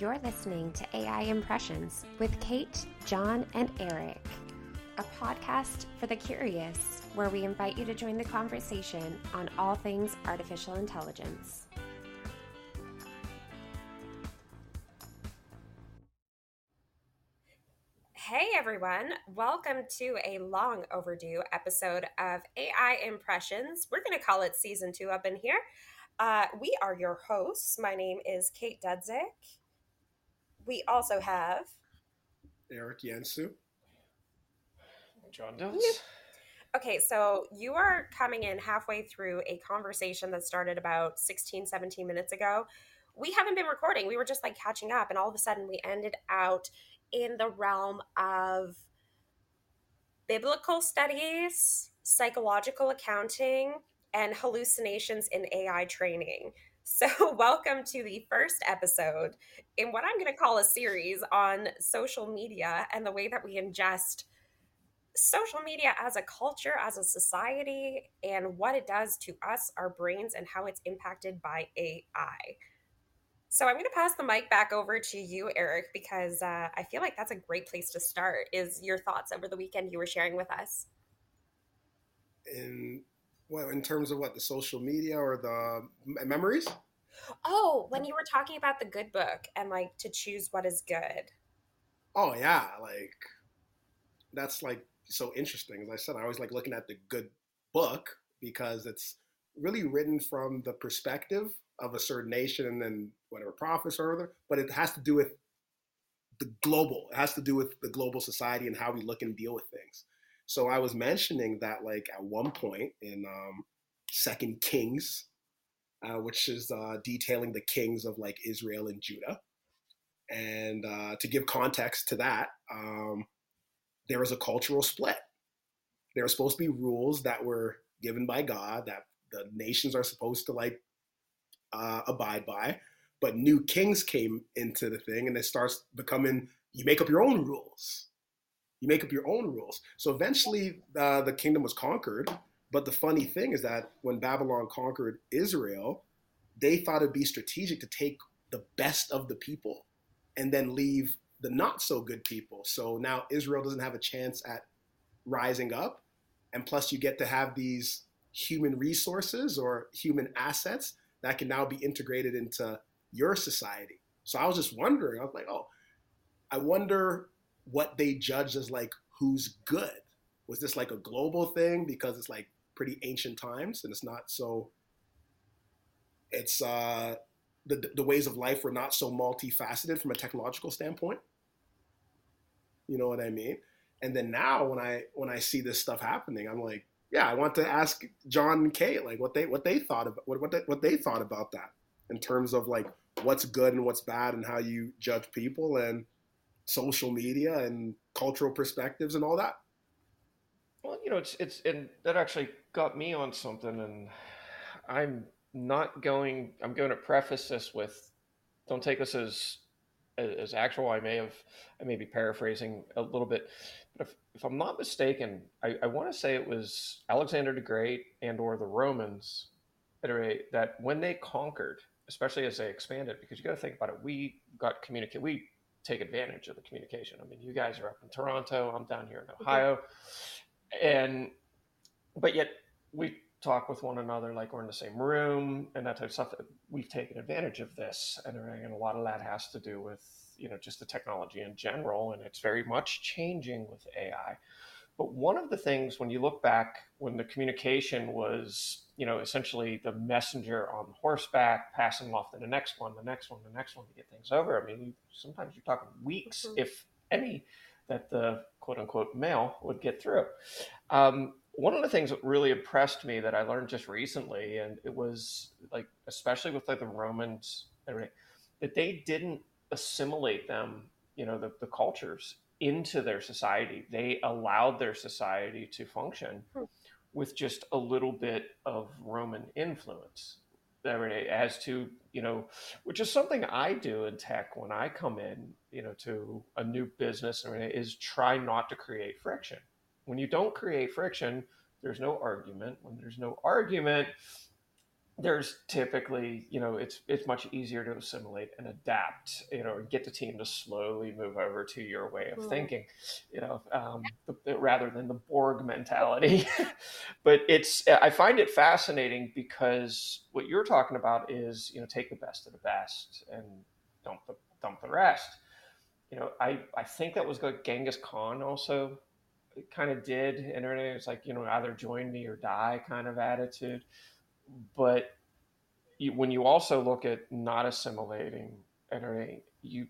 You're listening to AI Impressions with Kate, John, and Eric, a podcast for the curious where we invite you to join the conversation on all things artificial intelligence. Hey everyone, welcome to a long overdue episode of AI Impressions. We're going to call it season two up in here. Uh, we are your hosts. My name is Kate Dudzik. We also have Eric Yensu. John does. Okay, so you are coming in halfway through a conversation that started about 16, 17 minutes ago. We haven't been recording. We were just like catching up, and all of a sudden we ended out in the realm of biblical studies, psychological accounting, and hallucinations in AI training. So, welcome to the first episode in what I'm going to call a series on social media and the way that we ingest social media as a culture, as a society, and what it does to us, our brains, and how it's impacted by AI. So I'm going to pass the mic back over to you, Eric, because uh, I feel like that's a great place to start. Is your thoughts over the weekend you were sharing with us? In well, in terms of what the social media or the memories? Oh, when you were talking about the good book and like to choose what is good. Oh yeah, like that's like so interesting. As I said, I always like looking at the good book because it's really written from the perspective of a certain nation and then whatever prophets or other, but it has to do with the global. It has to do with the global society and how we look and deal with things. So I was mentioning that like at one point in um, Second Kings, uh, which is uh, detailing the kings of like Israel and Judah, and uh, to give context to that, um, there was a cultural split. There were supposed to be rules that were given by God that the nations are supposed to like uh, abide by, but new kings came into the thing, and it starts becoming you make up your own rules you make up your own rules. So eventually, uh, the kingdom was conquered. But the funny thing is that when Babylon conquered Israel, they thought it'd be strategic to take the best of the people and then leave the not so good people. So now Israel doesn't have a chance at rising up. And plus, you get to have these human resources or human assets that can now be integrated into your society. So I was just wondering, I was like, oh, I wonder what they judged as like who's good. Was this like a global thing because it's like pretty ancient times and it's not so it's uh the the ways of life were not so multifaceted from a technological standpoint. You know what I mean? And then now when I when I see this stuff happening, I'm like, yeah, I want to ask John and Kate like what they what they thought about what what they, what they thought about that in terms of like what's good and what's bad and how you judge people and social media and cultural perspectives and all that. Well, you know, it's it's and that actually got me on something, and I'm not going. I'm going to preface this with, don't take this as as actual. I may have, I may be paraphrasing a little bit, but if, if I'm not mistaken, I, I want to say it was Alexander the Great and or the Romans that when they conquered, especially as they expanded, because you got to think about it, we got communicate, we take advantage of the communication. I mean, you guys are up in Toronto, I'm down here in Ohio, and but yet we talk with one another like we're in the same room and that type of stuff. We've taken advantage of this, and, and a lot of that has to do with you know just the technology in general, and it's very much changing with AI. But one of the things when you look back when the communication was, you know, essentially the messenger on horseback passing off to the next one, the next one, the next one to get things over. I mean, sometimes you're talking weeks, mm-hmm. if any, that the quote unquote mail would get through. Um, one of the things that really impressed me that I learned just recently, and it was like, especially with like the Romans, that they didn't assimilate them, you know, the, the cultures into their society. They allowed their society to function hmm. With just a little bit of Roman influence. As to, you know, which is something I do in tech when I come in, you know, to a new business, is try not to create friction. When you don't create friction, there's no argument. When there's no argument, there's typically, you know, it's it's much easier to assimilate and adapt, you know, and get the team to slowly move over to your way of mm. thinking, you know, um, rather than the Borg mentality. but it's I find it fascinating because what you're talking about is, you know, take the best of the best and dump the dump the rest. You know, I I think that was what Genghis Khan also kind of did, and it's like you know either join me or die kind of attitude but you, when you also look at not assimilating entering, you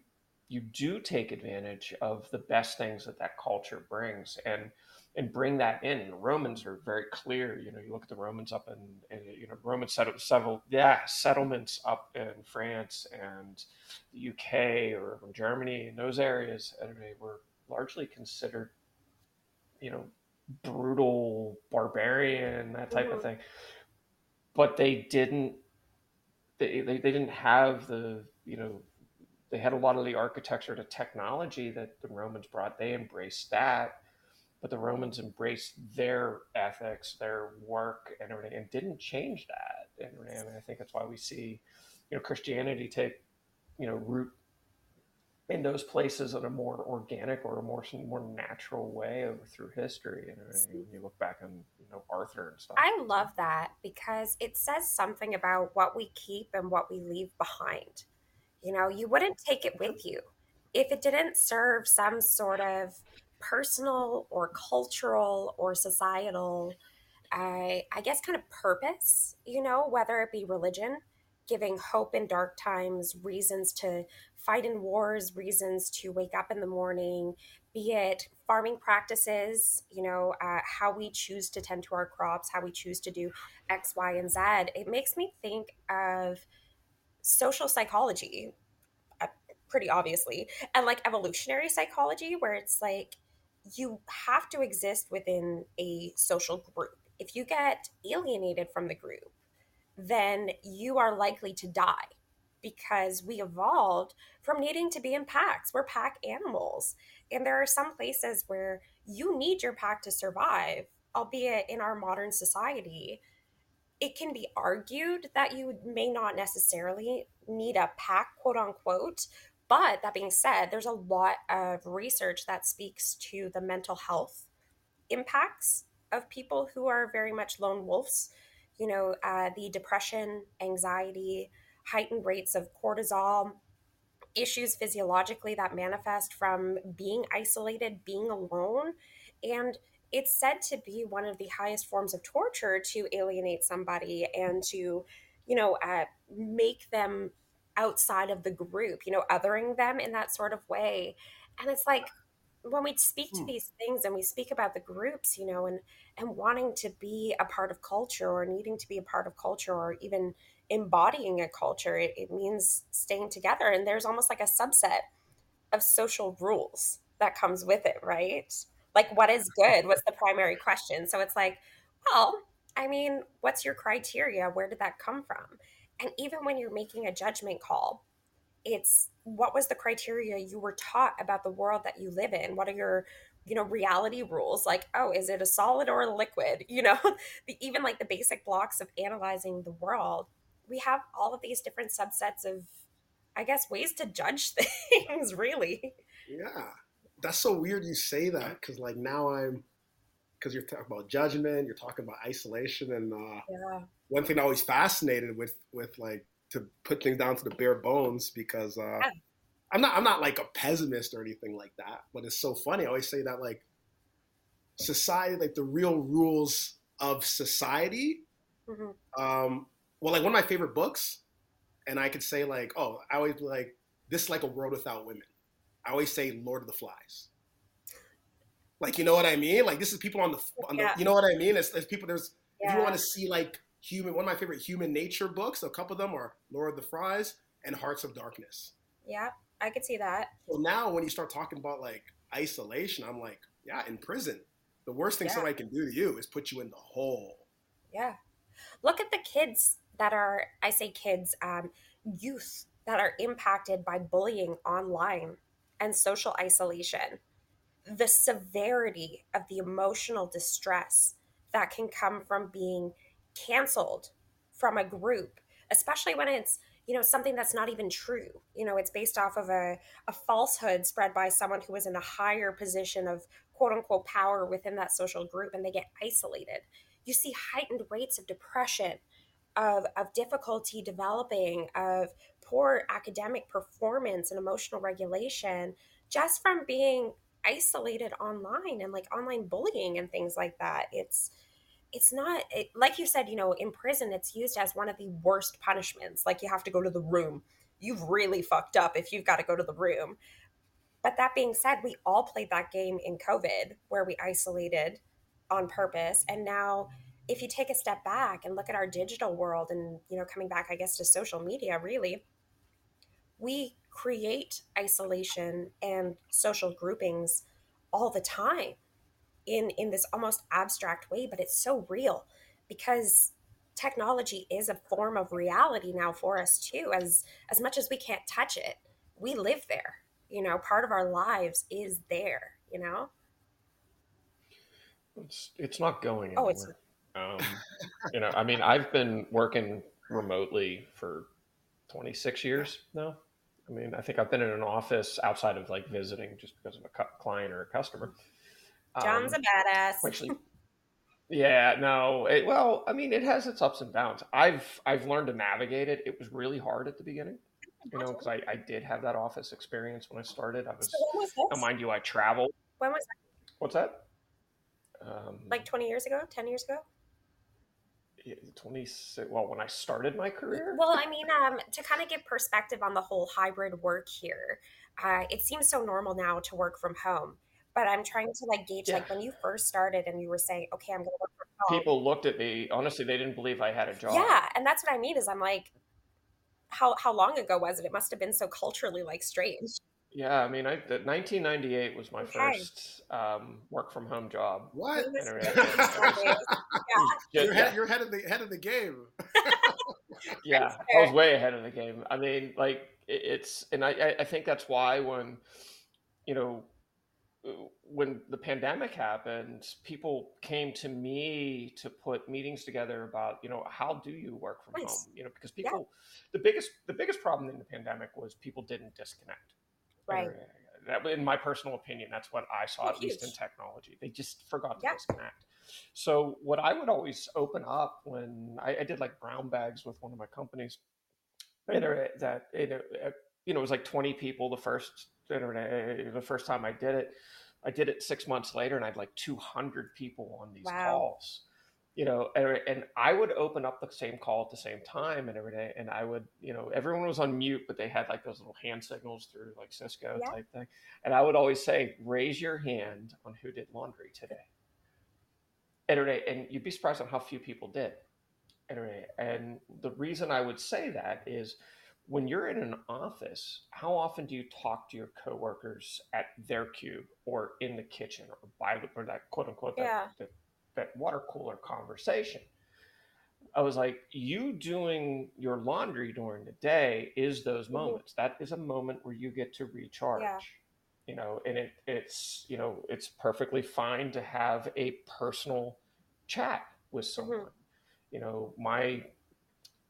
you do take advantage of the best things that that culture brings and and bring that in. The Romans are very clear. You know, you look at the Romans up in, in you know, Roman settled several, yeah, settlements up in France and the UK or Germany in those areas, and they were largely considered, you know, brutal, barbarian, that type mm-hmm. of thing but they didn't they, they, they didn't have the you know they had a lot of the architecture to technology that the romans brought. They embraced that but the romans embraced their ethics their work and everything and didn't change that. And, and i think that's why we see you know christianity take you know root in those places in a more organic or a more more natural way over through history. And when you look back on you know Arthur and stuff. I love that because it says something about what we keep and what we leave behind. You know, you wouldn't take it with you if it didn't serve some sort of personal or cultural or societal, I, I guess, kind of purpose. You know, whether it be religion, giving hope in dark times, reasons to fight in wars, reasons to wake up in the morning, be it farming practices, you know, uh, how we choose to tend to our crops, how we choose to do X, Y, and Z. It makes me think of social psychology, uh, pretty obviously, and like evolutionary psychology, where it's like you have to exist within a social group. If you get alienated from the group, then you are likely to die because we evolved from needing to be in packs. We're pack animals. And there are some places where you need your pack to survive, albeit in our modern society. It can be argued that you may not necessarily need a pack, quote unquote. But that being said, there's a lot of research that speaks to the mental health impacts of people who are very much lone wolves. You know, uh, the depression, anxiety, heightened rates of cortisol, issues physiologically that manifest from being isolated, being alone. And it's said to be one of the highest forms of torture to alienate somebody and to, you know, uh, make them outside of the group, you know, othering them in that sort of way. And it's like, when we speak to hmm. these things and we speak about the groups you know and and wanting to be a part of culture or needing to be a part of culture or even embodying a culture it, it means staying together and there's almost like a subset of social rules that comes with it right? Like what is good? What's the primary question? So it's like well i mean what's your criteria? Where did that come from? And even when you're making a judgment call it's what was the criteria you were taught about the world that you live in? What are your you know reality rules? Like oh is it a solid or a liquid? You know the, even like the basic blocks of analyzing the world we have all of these different subsets of i guess ways to judge things really yeah that's so weird you say that because like now i'm because you're talking about judgment you're talking about isolation and uh, yeah. one thing i always fascinated with with like to put things down to the bare bones because uh, yeah. i'm not i'm not like a pessimist or anything like that but it's so funny i always say that like society like the real rules of society mm-hmm. um, well, like one of my favorite books, and I could say like, oh, I always like this is like a world without women. I always say Lord of the Flies. Like you know what I mean? Like this is people on the on the yeah. you know what I mean? It's, it's people there's yeah. if you want to see like human one of my favorite human nature books, a couple of them are Lord of the Flies and Hearts of Darkness. Yeah, I could see that. So now when you start talking about like isolation, I'm like, yeah, in prison, the worst thing yeah. somebody can do to you is put you in the hole. Yeah. Look at the kids that are, I say kids, um, youth that are impacted by bullying online and social isolation. The severity of the emotional distress that can come from being canceled from a group, especially when it's you know something that's not even true you know it's based off of a, a falsehood spread by someone who is in a higher position of quote unquote power within that social group and they get isolated you see heightened rates of depression of, of difficulty developing of poor academic performance and emotional regulation just from being isolated online and like online bullying and things like that. It's it's not it, like you said you know in prison it's used as one of the worst punishments. Like you have to go to the room. You've really fucked up if you've got to go to the room. But that being said we all played that game in covid where we isolated on purpose. And now if you take a step back and look at our digital world and you know coming back i guess to social media really we create isolation and social groupings all the time in in this almost abstract way but it's so real because technology is a form of reality now for us too as as much as we can't touch it we live there you know part of our lives is there you know it's it's not going anywhere. oh it's um, you know i mean i've been working remotely for 26 years now i mean i think i've been in an office outside of like visiting just because of a client or a customer John's um, a badass. Actually, yeah, no. It, well, I mean, it has its ups and downs. I've I've learned to navigate it. It was really hard at the beginning, you know, because I, I did have that office experience when I started. I was, so was mind you, I traveled. When was that? What's that? Um, like twenty years ago, ten years ago. 26 well when i started my career well i mean um, to kind of give perspective on the whole hybrid work here uh, it seems so normal now to work from home but I'm trying to like gauge yeah. like when you first started and you were saying, okay, I'm going to work from home. People looked at me. Honestly, they didn't believe I had a job. Yeah, and that's what I mean. Is I'm like, how how long ago was it? It must have been so culturally like strange. Yeah, I mean, I, 1998 was my okay. first um, work from home job. What? yeah. You're, head, you're head of the head of the game. yeah, I was way ahead of the game. I mean, like it's, and I I think that's why when, you know, when the pandemic happened, people came to me to put meetings together about, you know, how do you work from nice. home? You know, because people, yeah. the biggest, the biggest problem in the pandemic was people didn't disconnect. Right. That, uh, in my personal opinion, that's what I saw, oh, at huge. least in technology. They just forgot to yeah. disconnect. So what I would always open up when I, I did like brown bags with one of my companies, that it, uh, you know, it was like 20 people the first uh, the first time I did it. I did it six months later, and I had like 200 people on these wow. calls. You know, and, and, I would open up the same call at the same time and every day, and I would, you know, everyone was on mute, but they had like those little hand signals through like Cisco yeah. type thing, and I would always say, "Raise your hand on who did laundry today." And, and you'd be surprised on how few people did. And the reason I would say that is when you're in an office, how often do you talk to your coworkers at their cube or in the kitchen or by or that quote unquote yeah. that, that, that water cooler conversation? I was like, you doing your laundry during the day is those mm-hmm. moments. Mm-hmm. That is a moment where you get to recharge. Yeah. You know, and it it's you know, it's perfectly fine to have a personal chat with mm-hmm. someone. Mm-hmm. You know, my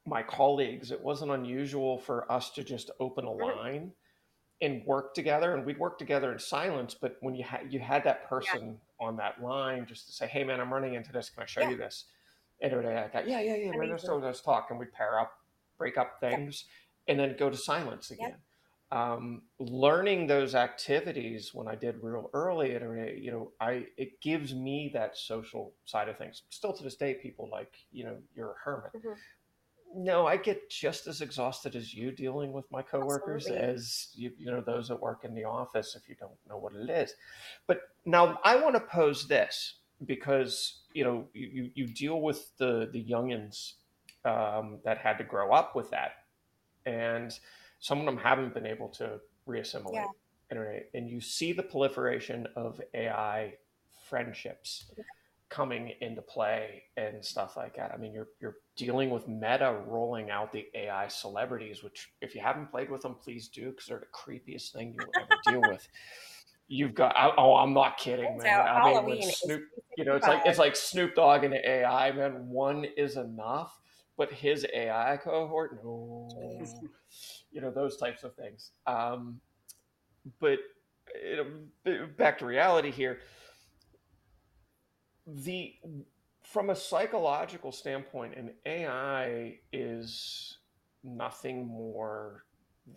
my colleagues, it wasn't unusual for us to just open a line and work together, and we'd work together in silence. But when you had you had that person yeah. on that line, just to say, "Hey, man, I'm running into this. Can I show yeah. you this?" And every day I got, "Yeah, yeah, yeah." Man, let's, let's talk, and we'd pair up, break up things, yeah. and then go to silence again. Um, learning those activities when I did real early, you know, I it gives me that social side of things. Still to this day, people like, you know, you're a hermit. Mm-hmm no, I get just as exhausted as you dealing with my coworkers Absolutely. as you, you know those that work in the office. If you don't know what it is, but now I want to pose this because you know you you deal with the the youngins um, that had to grow up with that, and some of them haven't been able to reassimilate. Yeah. And you see the proliferation of AI friendships. Yeah coming into play and stuff like that. I mean, you're you're dealing with Meta rolling out the AI celebrities, which if you haven't played with them, please do because they're the creepiest thing you'll ever deal with. You've got oh, I'm not kidding, man. I mean, Snoop, you know, it's like it's like Snoop Dogg and AI, man. One is enough, but his AI cohort, no, you know those types of things. Um, but you know, back to reality here. The from a psychological standpoint, an AI is nothing more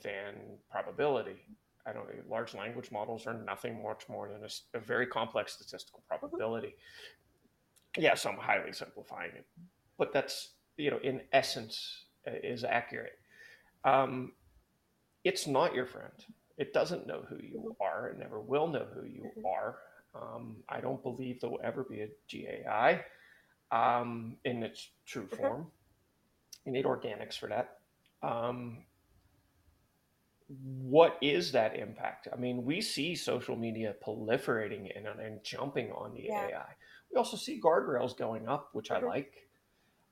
than probability. I don't. Large language models are nothing much more than a, a very complex statistical mm-hmm. probability. Yes, I'm highly simplifying it, but that's you know in essence uh, is accurate. Um, it's not your friend. It doesn't know who you are. It never will know who you mm-hmm. are. Um, I don't believe there will ever be a GAI um, in its true form. You need organics for that. Um, what is that impact? I mean, we see social media proliferating and, and jumping on the yeah. AI. We also see guardrails going up, which I mm-hmm. like.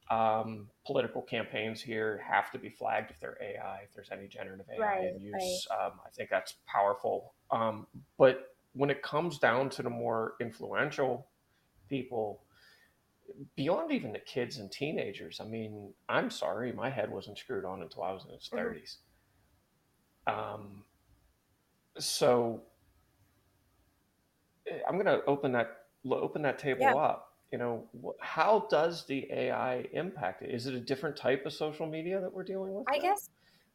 Um, political campaigns here have to be flagged if they're AI, if there's any generative AI right, in use. Right. Um, I think that's powerful. Um, but when it comes down to the more influential people, beyond even the kids and teenagers, I mean, I'm sorry, my head wasn't screwed on until I was in its mm-hmm. 30s. Um, so eh, I'm going to open that open that table yeah. up. You know, how does the AI impact it? Is it a different type of social media that we're dealing with? I now? guess.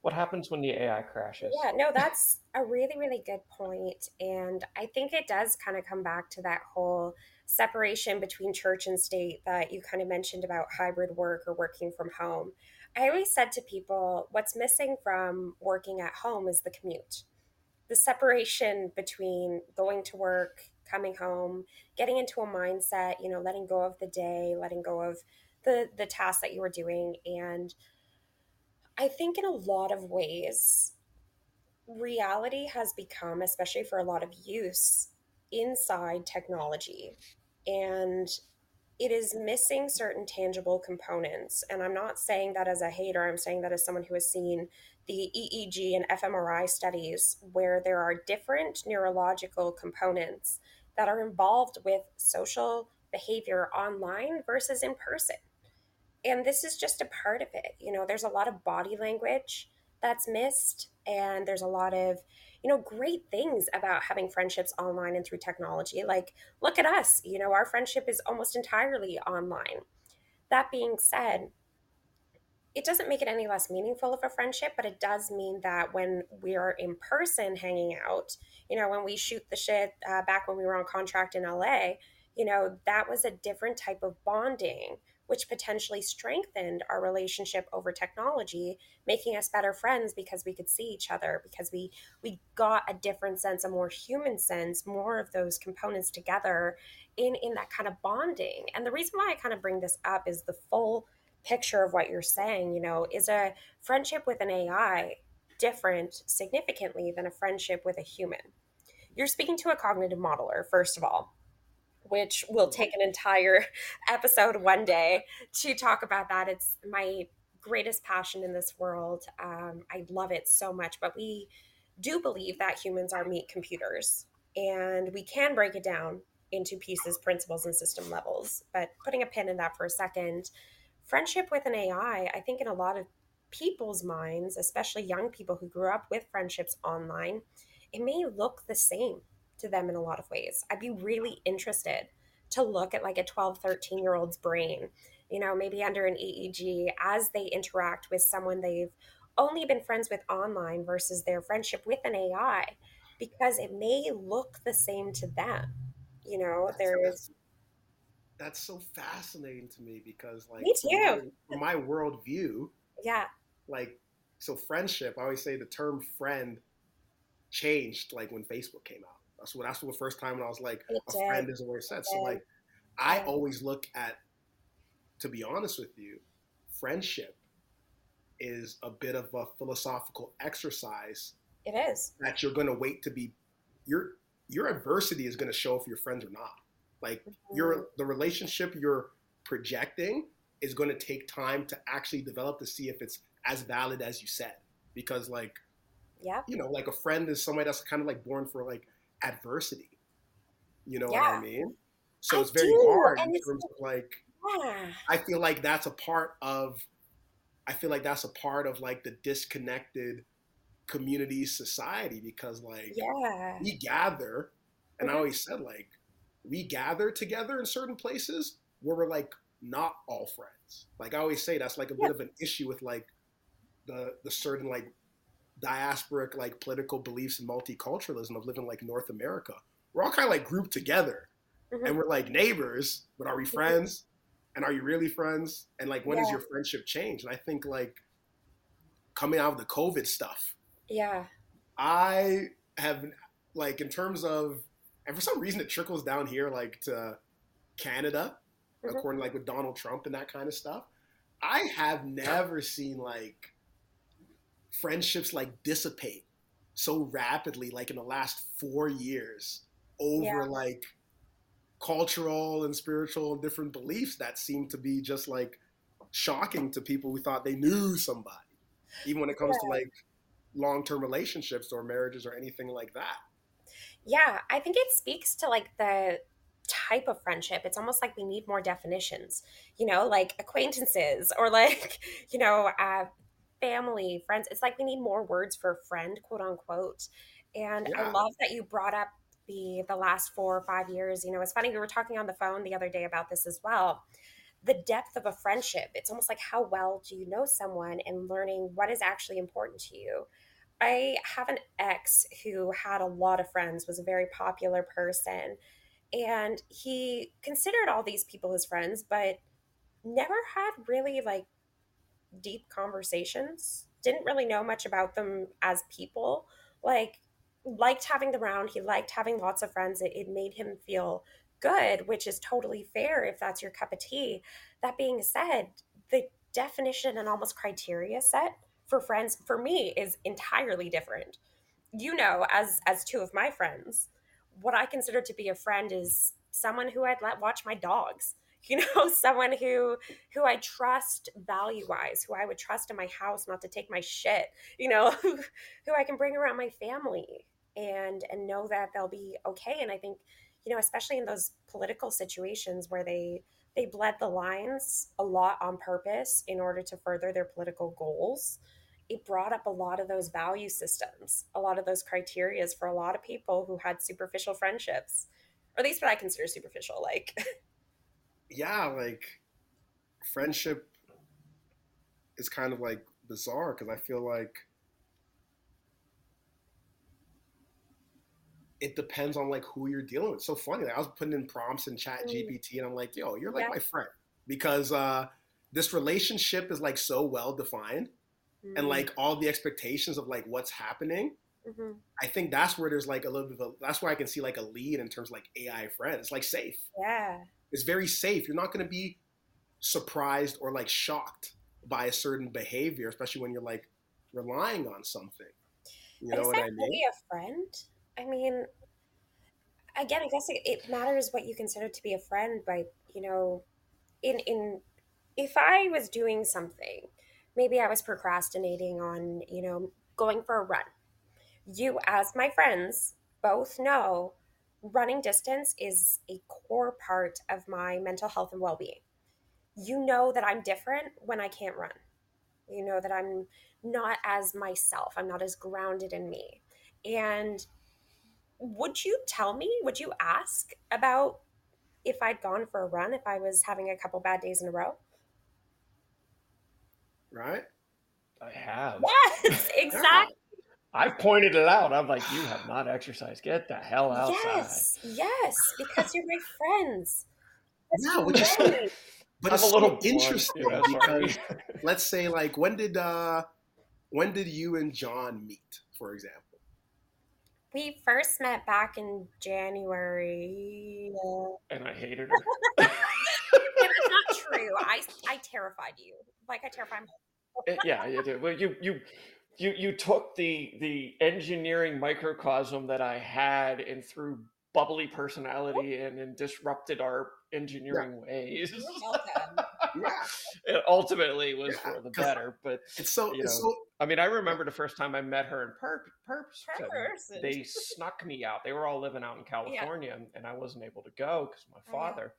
What happens when the AI crashes? Yeah, no, that's a really, really good point. And I think it does kind of come back to that whole separation between church and state that you kind of mentioned about hybrid work or working from home. I always said to people, what's missing from working at home is the commute. The separation between going to work, coming home, getting into a mindset, you know, letting go of the day, letting go of the the tasks that you were doing and I think in a lot of ways reality has become especially for a lot of use inside technology and it is missing certain tangible components. And I'm not saying that as a hater, I'm saying that as someone who has seen the EEG and fMRI studies where there are different neurological components that are involved with social behavior online versus in person. And this is just a part of it. You know, there's a lot of body language that's missed, and there's a lot of you know, great things about having friendships online and through technology. Like, look at us, you know, our friendship is almost entirely online. That being said, it doesn't make it any less meaningful of a friendship, but it does mean that when we're in person hanging out, you know, when we shoot the shit uh, back when we were on contract in LA, you know, that was a different type of bonding which potentially strengthened our relationship over technology making us better friends because we could see each other because we we got a different sense a more human sense more of those components together in in that kind of bonding. And the reason why i kind of bring this up is the full picture of what you're saying you know is a friendship with an ai different significantly than a friendship with a human? You're speaking to a cognitive modeler first of all which will take an entire episode one day to talk about that. It's my greatest passion in this world. Um, I love it so much, but we do believe that humans are meat computers and we can break it down into pieces, principles, and system levels. But putting a pin in that for a second, friendship with an AI, I think in a lot of people's minds, especially young people who grew up with friendships online, it may look the same to them in a lot of ways. I'd be really interested to look at like a 12, 13 year old's brain, you know, maybe under an EEG as they interact with someone they've only been friends with online versus their friendship with an AI, because it may look the same to them. You know, that's, there's. That's so fascinating to me because, like, me too. From my, from my worldview, yeah, like, so friendship. I always say the term friend changed like when Facebook came out. That's what that's the first time when I was like, it a did. friend isn't what it said. So like, I always look at, to be honest with you, friendship is a bit of a philosophical exercise. It is that you're going to wait to be your your adversity is going to show if you're friends or not. Like mm-hmm. your the relationship you're projecting is going to take time to actually develop to see if it's as valid as you said. Because like, yeah, you know, like a friend is somebody that's kind of like born for like adversity. You know yeah. what I mean? So I it's very do. hard and in terms of like, yeah. I feel like that's a part of I feel like that's a part of like the disconnected community society because like yeah. we gather, and Mhm. I always said like we gather together in certain places where we're like not all friends. Like I always say, that's like a Yeah. bit of an issue with like the the certain like diasporic like political beliefs and multiculturalism of living like North America. We're all kind of like grouped together, Mhm. and we're like neighbors, but are we friends? And are you really friends? And like, when does your friendship change? And I think like coming out of the COVID stuff, Yeah. I have like in terms of, and for some reason it trickles down here like to Canada, Mhm. according like with Donald Trump and that kind of stuff. I have never seen like friendships like dissipate so rapidly like in the last four years over Yeah. like cultural and spiritual and different beliefs that seem to be just like shocking to people who thought they knew somebody even when it comes to like long-term relationships or marriages or anything like that Yeah, I think it speaks to like the type of friendship. It's almost like we need more definitions, you know, like acquaintances or like, you know, uh, family, friends. It's like we need more words for friend, quote unquote. And I love that you brought up the the last four or five years. You know, it's funny we were talking on the phone the other day about this as well. The depth of a friendship. It's almost like how well do you know someone and learning what is actually important to you. I have an ex who had a lot of friends, was a very popular person, and he considered all these people his friends, but never had really like deep conversations. Didn't really know much about them as people. Like, liked having them around. He liked having lots of friends. It, it made him feel good, which is totally fair if that's your cup of tea. That being said, the definition and almost criteria set for friends for me is entirely different. You know, as as two of my friends, what I consider to be a friend is someone who I'd let watch my dogs. You know, someone who who I trust value wise, who I would trust in my house not to take my shit. You know, who I can bring around my family and and know that they'll be okay. And I think, you know, especially in those political situations where they they bled the lines a lot on purpose in order to further their political goals it brought up a lot of those value systems, a lot of those criterias for a lot of people who had superficial friendships, or at least what I consider superficial. Like, yeah, like friendship is kind of like bizarre because I feel like it depends on like who you're dealing with. It's so funny. Like, I was putting in prompts in Chat Mm. GPT and I'm like, yo, you're like Yeah. my friend because uh, this relationship is like so well defined Mm. and like all the expectations of like what's happening. Mhm. I think that's where there's like a little bit of a, that's where I can see like a lead in terms of like AI friends. Like safe. yeah, It's very safe. You're not going to be surprised or like shocked by a certain behavior, especially when you're like relying on something. You but know is what that I mean? really a friend? I mean, again, I guess it, it matters what you consider to be a friend, but you know, in in if I was doing something, maybe I was procrastinating on, you know, going for a run. You, as my friends, both know running distance is a core part of my mental health and well being. You know that I'm different when I can't run. You know that I'm not as myself, I'm not as grounded in me. And would you tell me, would you ask about if I'd gone for a run if I was having a couple bad days in a row? Right? I have. Yes, exactly. I've pointed it out. I'm like, you have not exercised. Get the hell outside. Yes, yes, because you're my friends. That's Yeah, which is. But I'm it's a little blunt, interesting yeah, because let's say like when did uh when did you and John meet, for example? we first met back in January. And I hated her. it was not true. I I terrified you. Like I terrified. It- yeah, you did. Well, you you you you took the the engineering microcosm that I had and threw bubbly personality in and disrupted our engineering ways. Yeah, It ultimately was Yeah, for the better, but it's so You it's so I mean, I remember the first time I met her in per- person. Person. They snuck me out. They were all living out in California, and- and I wasn't able to go because my Oh, yeah. father.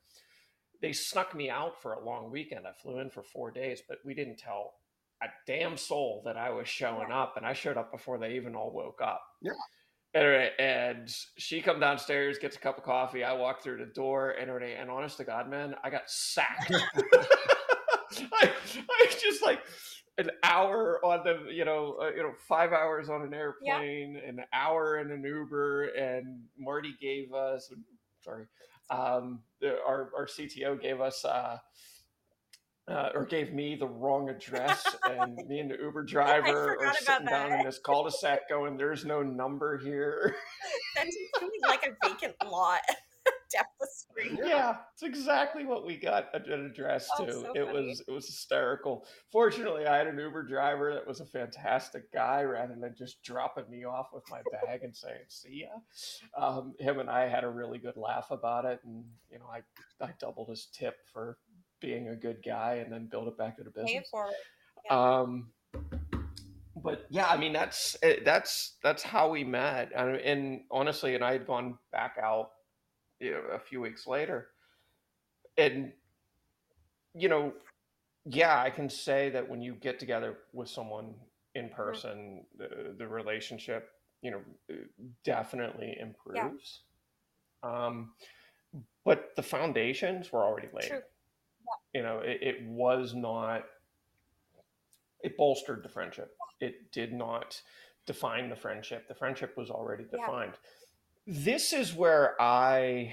They snuck me out for a long weekend. I flew in for four days, but we didn't tell a damn soul that I was showing up, and I showed up before they even all woke up. Yeah. And, and she come downstairs, gets a cup of coffee. I walk through the door, and and honest to God, man, I got sacked. I, I just like an hour on the you know uh, you know five hours on an airplane, yeah. an hour in an Uber, and Marty gave us sorry, um, our our CTO gave us. Uh, uh, or gave me the wrong address, and me and the Uber driver are sitting down in this cul-de-sac, going, "There's no number here." Sent it to me like a vacant lot down the street. Yeah, it's exactly what we got an address oh, to. So it was it was hysterical. Fortunately, I had an Uber driver that was a fantastic guy. Rather than just dropping me off with my bag and saying "see ya," um, him and I had a really good laugh about it, and you know, I I doubled his tip for being a good guy and then build it back to the business. Yeah. Um, but yeah, I mean that's eh, that's that's how we met, and, and honestly, and I had gone back out, you know, a few weeks later, and you know, yeah, I can say that when you get together with someone in mm-hmm. person, the the relationship, you know, definitely improves. Yeah. Um, but the foundations were already laid. True you know, it, it was not, it bolstered the friendship. It did not define the friendship. The friendship was already defined. Yeah. This is where I,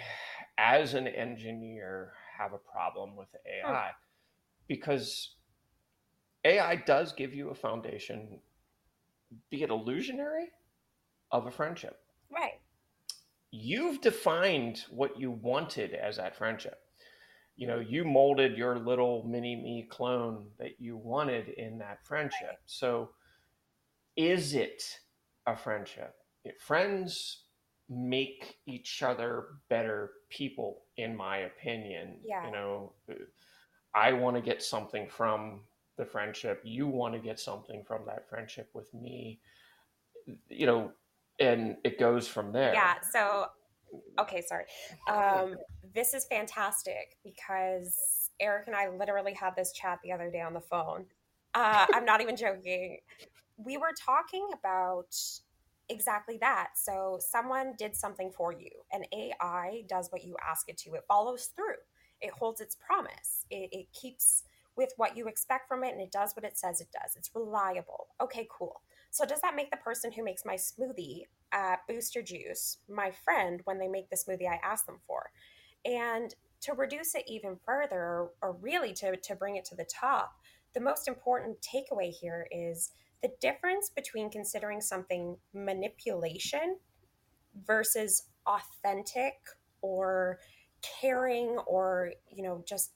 as an engineer, have a problem with AI hmm. because AI does give you a foundation, be it illusionary, of a friendship. Right. You've defined what you wanted as that friendship you know you molded your little mini me clone that you wanted in that friendship. So is it a friendship? Friends make each other better people in my opinion yeah. you know uh, i want to get something from the friendship. You want to get something from that friendship with me. You know and it goes from there. Yeah so okay, sorry. Um, this is fantastic because Eric and I literally had this chat the other day on the phone. Uh, I'm not even joking. We were talking about exactly that. So, someone did something for you, and AI does what you ask it to, it follows through, it holds its promise, it, it keeps with what you expect from it, and it does what it says it does. It's reliable. Okay, cool. So, does that make the person who makes my smoothie at Booster Juice my friend when they make the smoothie I ask them for? And to reduce it even further, or really to, to bring it to the top, the most important takeaway here is the difference between considering something manipulation versus authentic or caring or you know just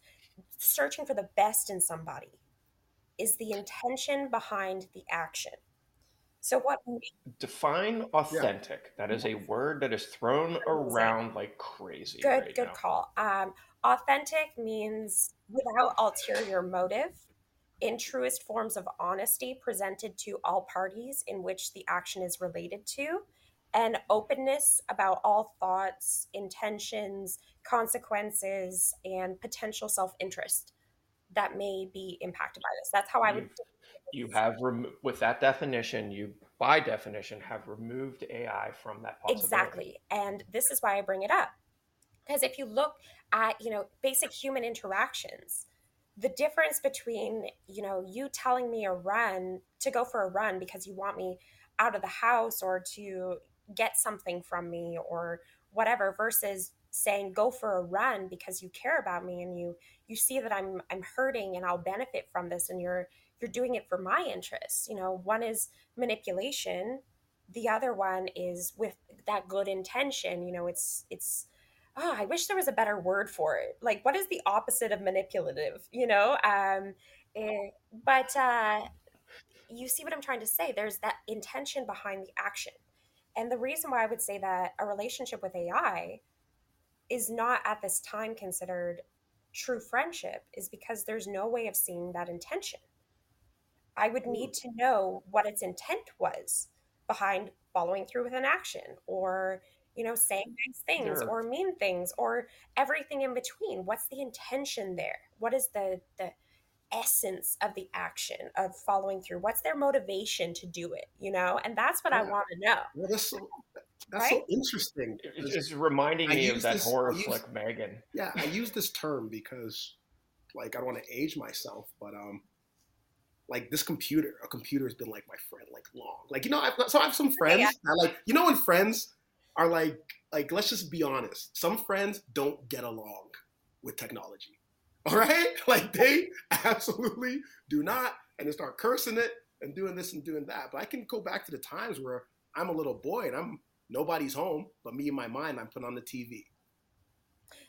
searching for the best in somebody is the intention behind the action so what define authentic? Yeah. That is a word that is thrown around like crazy. Good, right good now. call. Um, authentic means without ulterior motive, in truest forms of honesty presented to all parties in which the action is related to, and openness about all thoughts, intentions, consequences, and potential self interest that may be impacted by this. That's how I would you have rem- with that definition you by definition have removed ai from that exactly. And this is why i bring it up. Because if you look at you know basic human interactions the difference between you know you telling me a run to go for a run because you want me out of the house or to get something from me or whatever versus saying go for a run because you care about me and you you see that I'm I'm hurting and I'll benefit from this and you're you're doing it for my interests. You know, one is manipulation, the other one is with that good intention. You know, it's it's oh, I wish there was a better word for it. Like, what is the opposite of manipulative? You know, um, eh, but uh, you see what I'm trying to say. There's that intention behind the action, and the reason why I would say that a relationship with AI is not at this time considered true friendship is because there's no way of seeing that intention. I would need to know what its intent was behind following through with an action or you know saying nice things sure. or mean things or everything in between what's the intention there what is the the essence of the action of following through? What's their motivation to do it? You know, and that's what yeah. I want to know. Well, that's so, that's right? so interesting. It's, it's reminding I me of that this, horror use, flick, Megan. Yeah, I use this term because, like, I don't want to age myself, but um, like this computer, a computer has been like my friend like long. Like you know, I've, so I have some friends yeah. that like you know when friends are like like let's just be honest, some friends don't get along with technology. All right, like they absolutely do not, and they start cursing it and doing this and doing that. But I can go back to the times where I'm a little boy and I'm nobody's home but me in my mind. I'm putting on the TV.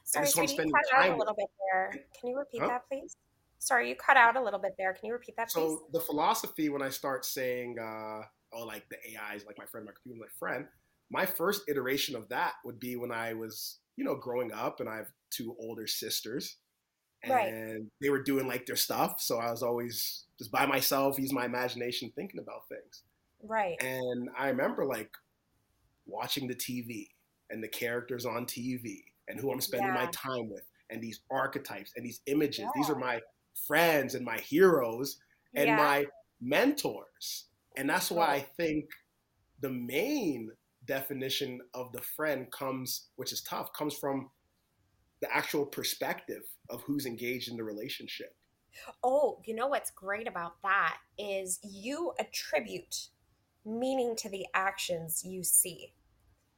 Sorry, can you cut out a little bit there? Can you repeat huh? that, please? Sorry, you cut out a little bit there. Can you repeat that, please? So the philosophy when I start saying, uh, "Oh, like the AI is like my friend, my computer, my friend," my first iteration of that would be when I was, you know, growing up, and I have two older sisters, and right. they were doing like their stuff. So I was always just by myself, use my imagination, thinking about things. Right. And I remember like watching the TV and the characters on TV and who I'm spending yeah. my time with and these archetypes and these images. Yeah. These are my friends and my heroes and yeah. my mentors. And that's why I think the main definition of the friend comes, which is tough, comes from the actual perspective of who's engaged in the relationship. Oh, you know what's great about that is you attribute meaning to the actions you see.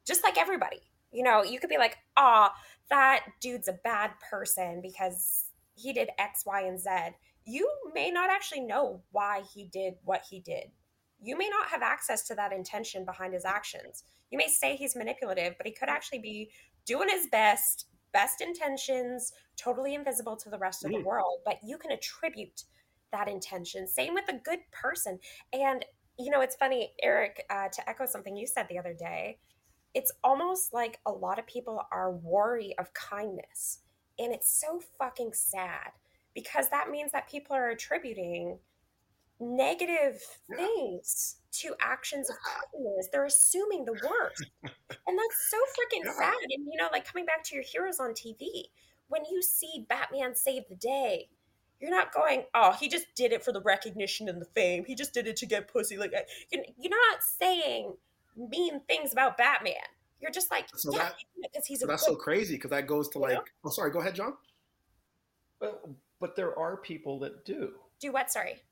Just like everybody. You know, you could be like, ah, that dude's a bad person because he did X, Y, and Z, you may not actually know why he did what he did. You may not have access to that intention behind his actions. You may say he's manipulative, but he could actually be doing his best, best intentions, totally invisible to the rest of the mm. world, but you can attribute that intention. Same with a good person. And, you know, it's funny, Eric, uh, to echo something you said the other day, it's almost like a lot of people are wary of kindness and it's so fucking sad because that means that people are attributing negative things to actions of kindness. They're assuming the worst. and that's so freaking yeah. sad. And, you know, like coming back to your heroes on TV, when you see Batman save the day, you're not going, oh, he just did it for the recognition and the fame. He just did it to get pussy. Like, you're not saying mean things about Batman. You're just like, so yeah, because he's so that's so crazy because that goes to like, know? oh, sorry, go ahead, John. But but there are people that do do what? Sorry.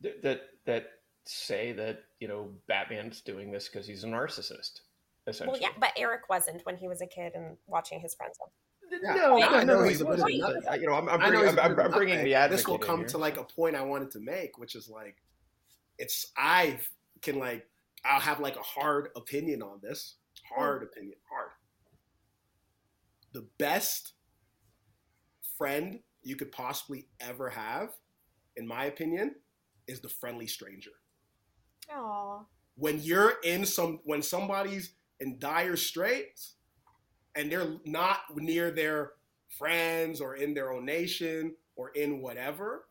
That that, that say that you know Batman's doing this because he's a narcissist. Essentially. Well, yeah, but Eric wasn't when he was a kid and watching his friends. Yeah. No, no, no, no, he's a bit you know, I'm, I'm, bringing, I'm, I'm bringing the advocate. This will come to like a point I wanted to make, which is like, it's I can like I'll have like a hard opinion on this. Hard hmm. opinion, hard. The best friend you could possibly ever have, in my opinion, is the friendly stranger. Aww. When you're in some, when somebody's in dire straits, and they're not near their friends or in their own nation or in whatever,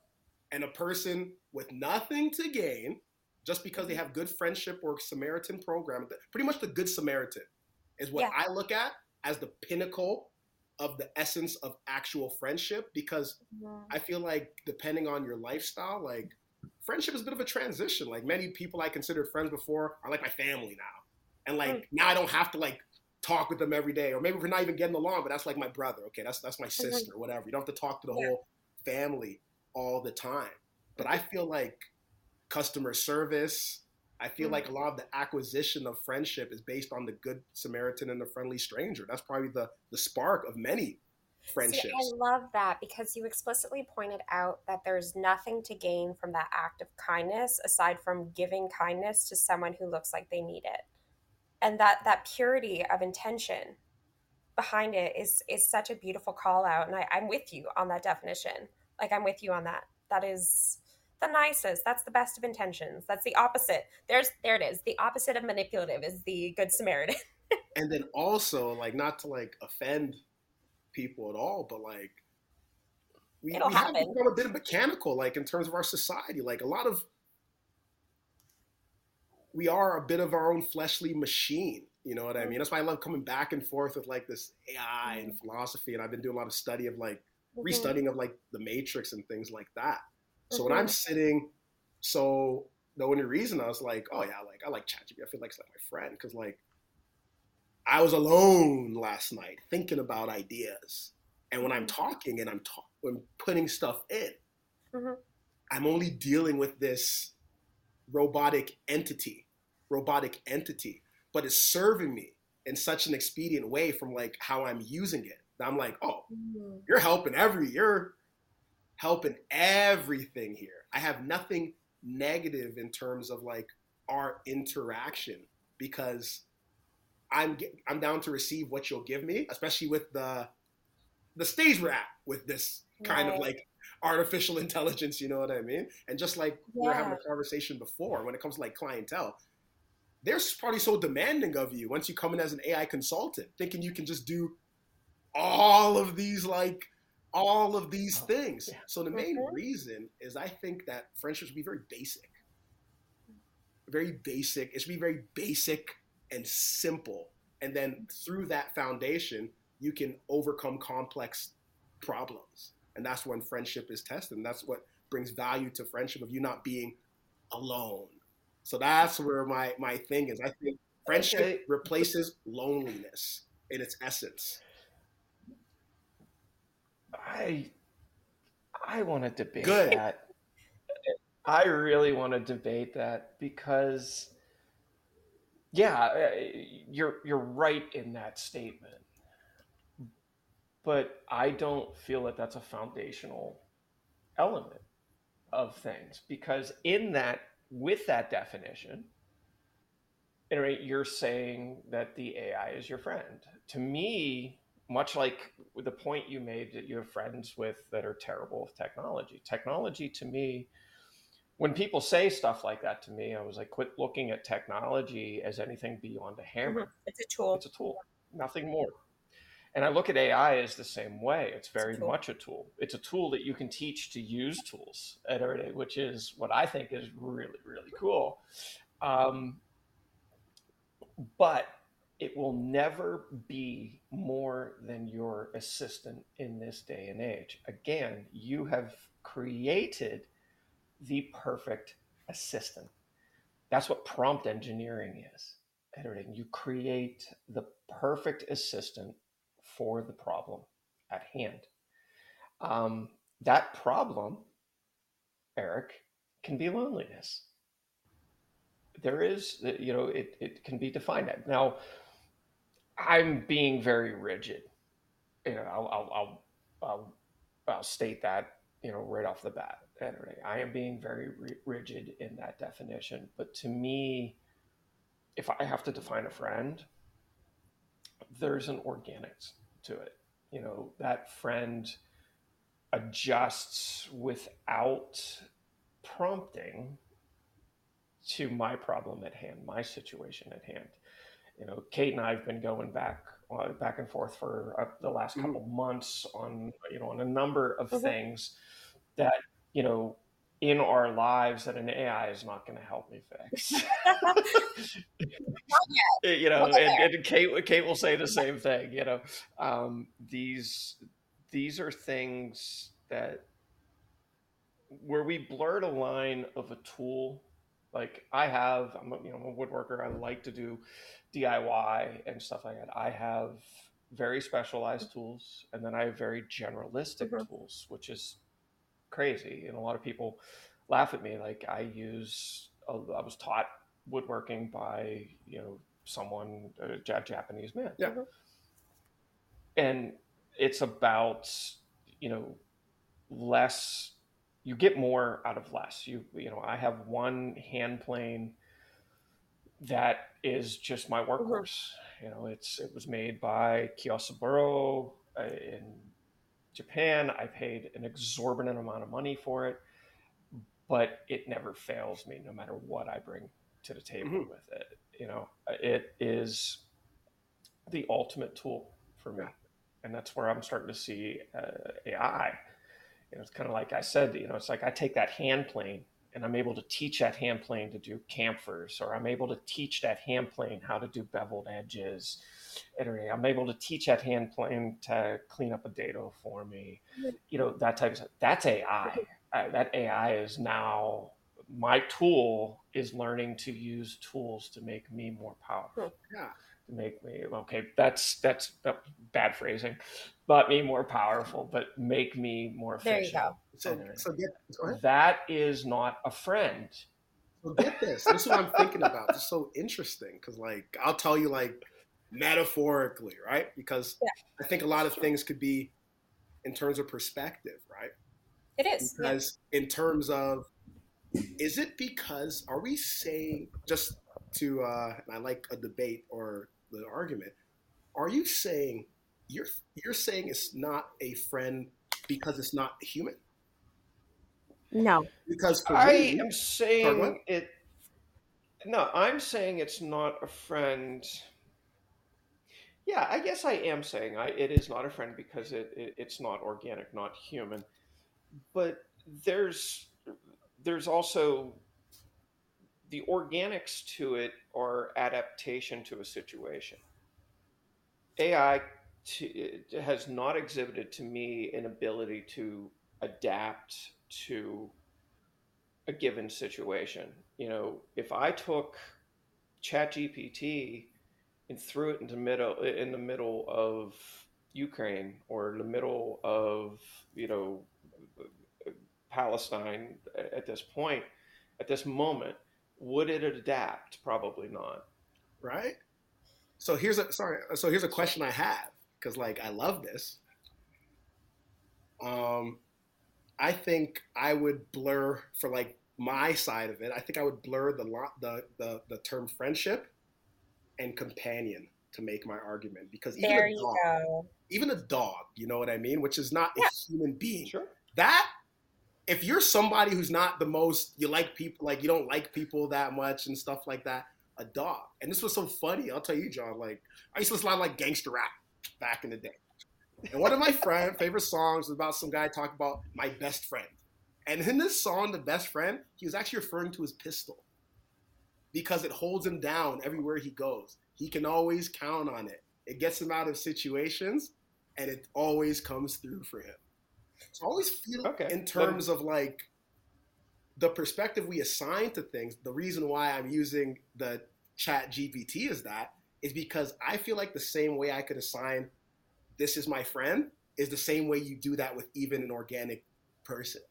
and a person with nothing to gain just because they have good friendship or Samaritan program. Pretty much the Good Samaritan is what yeah. I look at as the pinnacle of the essence of actual friendship because mm-hmm. I feel like depending on your lifestyle, like friendship is a bit of a transition. Like many people I considered friends before are like my family now. And like mm. now I don't have to like talk with them every day. Or maybe we're not even getting along, but that's like my brother. Okay, that's that's my mm-hmm. sister, mm-hmm. whatever. You don't have to talk to the yeah. whole family all the time. But I feel like customer service. I feel mm-hmm. like a lot of the acquisition of friendship is based on the good Samaritan and the friendly stranger. That's probably the the spark of many friendships. See, I love that because you explicitly pointed out that there's nothing to gain from that act of kindness aside from giving kindness to someone who looks like they need it. And that that purity of intention behind it is is such a beautiful call out. And I, I'm with you on that definition. Like I'm with you on that. That is the nicest. That's the best of intentions. That's the opposite. There's there it is. The opposite of manipulative is the good Samaritan. and then also like not to like offend people at all, but like we, It'll we happen. have become a bit mechanical, like in terms of our society. Like a lot of we are a bit of our own fleshly machine. You know what I mean? That's why I love coming back and forth with like this AI and philosophy. And I've been doing a lot of study of like mm-hmm. restudying of like the Matrix and things like that. So mm-hmm. when I'm sitting, so the only reason I was like, oh yeah, like I like ChatGPT. I feel like it's like my friend because like I was alone last night thinking about ideas, and when I'm mm-hmm. talking and I'm ta- when putting stuff in, mm-hmm. I'm only dealing with this robotic entity, robotic entity, but it's serving me in such an expedient way from like how I'm using it. I'm like, oh, mm-hmm. you're helping every, you're helping everything here. I have nothing negative in terms of like our interaction because I'm I'm down to receive what you'll give me, especially with the the stage we're at with this kind right. of like artificial intelligence, you know what I mean? And just like yeah. we were having a conversation before, when it comes to like clientele, they're probably so demanding of you once you come in as an AI consultant, thinking you can just do all of these like all of these things. Yeah. So the main mm-hmm. reason is I think that friendship should be very basic. Very basic. It should be very basic and simple. And then through that foundation, you can overcome complex problems. And that's when friendship is tested. And that's what brings value to friendship of you not being alone. So that's where my, my thing is. I think friendship okay. replaces loneliness in its essence. I I want to debate Good. that. I really want to debate that because yeah, uh, you're you're right in that statement. But I don't feel that that's a foundational element of things because in that with that definition, you're saying that the AI is your friend. To me, much like the point you made that you have friends with that are terrible with technology. Technology to me, when people say stuff like that to me, I was like, quit looking at technology as anything beyond a hammer. Mm-hmm. It's a tool. It's a tool, nothing more. And I look at AI as the same way. It's very it's a much a tool. It's a tool that you can teach to use tools at Erde, which is what I think is really, really cool. Um, but it will never be more than your assistant in this day and age. Again, you have created the perfect assistant. That's what prompt engineering is. Editing. You create the perfect assistant for the problem at hand. Um, that problem, Eric, can be loneliness. There is, you know, it, it can be defined. Now, I'm being very rigid. You know, I'll, I'll, I'll, I'll, I'll state that, you know, right off the bat. I am being very rigid in that definition. But to me, if I have to define a friend, there's an organics to it. You know, that friend adjusts without prompting to my problem at hand, my situation at hand you know, Kate and I have been going back uh, back and forth for uh, the last mm-hmm. couple mm-hmm. months on you know on a number of mm-hmm. things that you know in our lives that an AI is not going to help me fix. you know, and, and, Kate Kate will say the same thing. You know, um, these these are things that where we blurred a line of a tool. Like I have, I'm a, you know, I'm a woodworker. I like to do DIY and stuff like that. I have very specialized tools, and then I have very generalistic mm-hmm. tools, which is crazy. And a lot of people laugh at me. Like I use, I was taught woodworking by you know someone, a Japanese man. Yeah. Mm-hmm. And it's about you know less. You get more out of less. You you know I have one hand plane that is just my workhorse. Mm-hmm. You know, it's it was made by Kyocera uh, in Japan. I paid an exorbitant amount of money for it, but it never fails me, no matter what I bring to the table mm-hmm. with it. You know, it is the ultimate tool for me, and that's where I'm starting to see uh, AI. You know, it's kind of like I said. You know, it's like I take that hand plane and I'm able to teach that hand plane to do chamfers, or I'm able to teach that hand plane how to do beveled edges. I'm able to teach that hand plane to clean up a dado for me. You know, that type of stuff. That's AI. Uh, that AI is now my tool is learning to use tools to make me more powerful. Yeah. To make me okay. That's that's bad phrasing, but me more powerful, but make me more efficient. There you go. So, so get, that is not a friend. So get this. This is what I'm thinking about. It's so interesting because, like, I'll tell you, like, metaphorically, right? Because yeah. I think a lot of things could be in terms of perspective, right? It is. Because yeah. in terms of, is it because, are we saying, just to, uh, and I like a debate or the argument, are you saying, you're, you're saying it's not a friend because it's not human? No. Because I me, am saying it. No, I'm saying it's not a friend. Yeah, I guess I am saying I, it is not a friend because it, it it's not organic, not human. But there's there's also the organics to it are adaptation to a situation. AI to, has not exhibited to me an ability to adapt to a given situation. You know, if I took ChatGPT and threw it into middle in the middle of Ukraine or in the middle of you know Palestine at this point, at this moment, would it adapt? Probably not. Right. So here's a sorry. So here's a question I have because like I love this. Um, I think I would blur for like my side of it. I think I would blur the the the, the term friendship and companion to make my argument because even there a dog, go. even a dog, you know what I mean, which is not yeah. a human being. Sure. That if you're somebody who's not the most you like people like you don't like people that much and stuff like that, a dog. And this was so funny. I'll tell you, John. Like I used to listen to a lot of like gangster rap back in the day. And one of my friend favorite songs was about some guy talking about my best friend. And in this song, The Best Friend, he was actually referring to his pistol because it holds him down everywhere he goes. He can always count on it. It gets him out of situations and it always comes through for him. So I always feel okay. in terms of like the perspective we assign to things, the reason why I'm using the chat GPT is that is because I feel like the same way I could assign this is my friend is the same way you do that with even an organic person.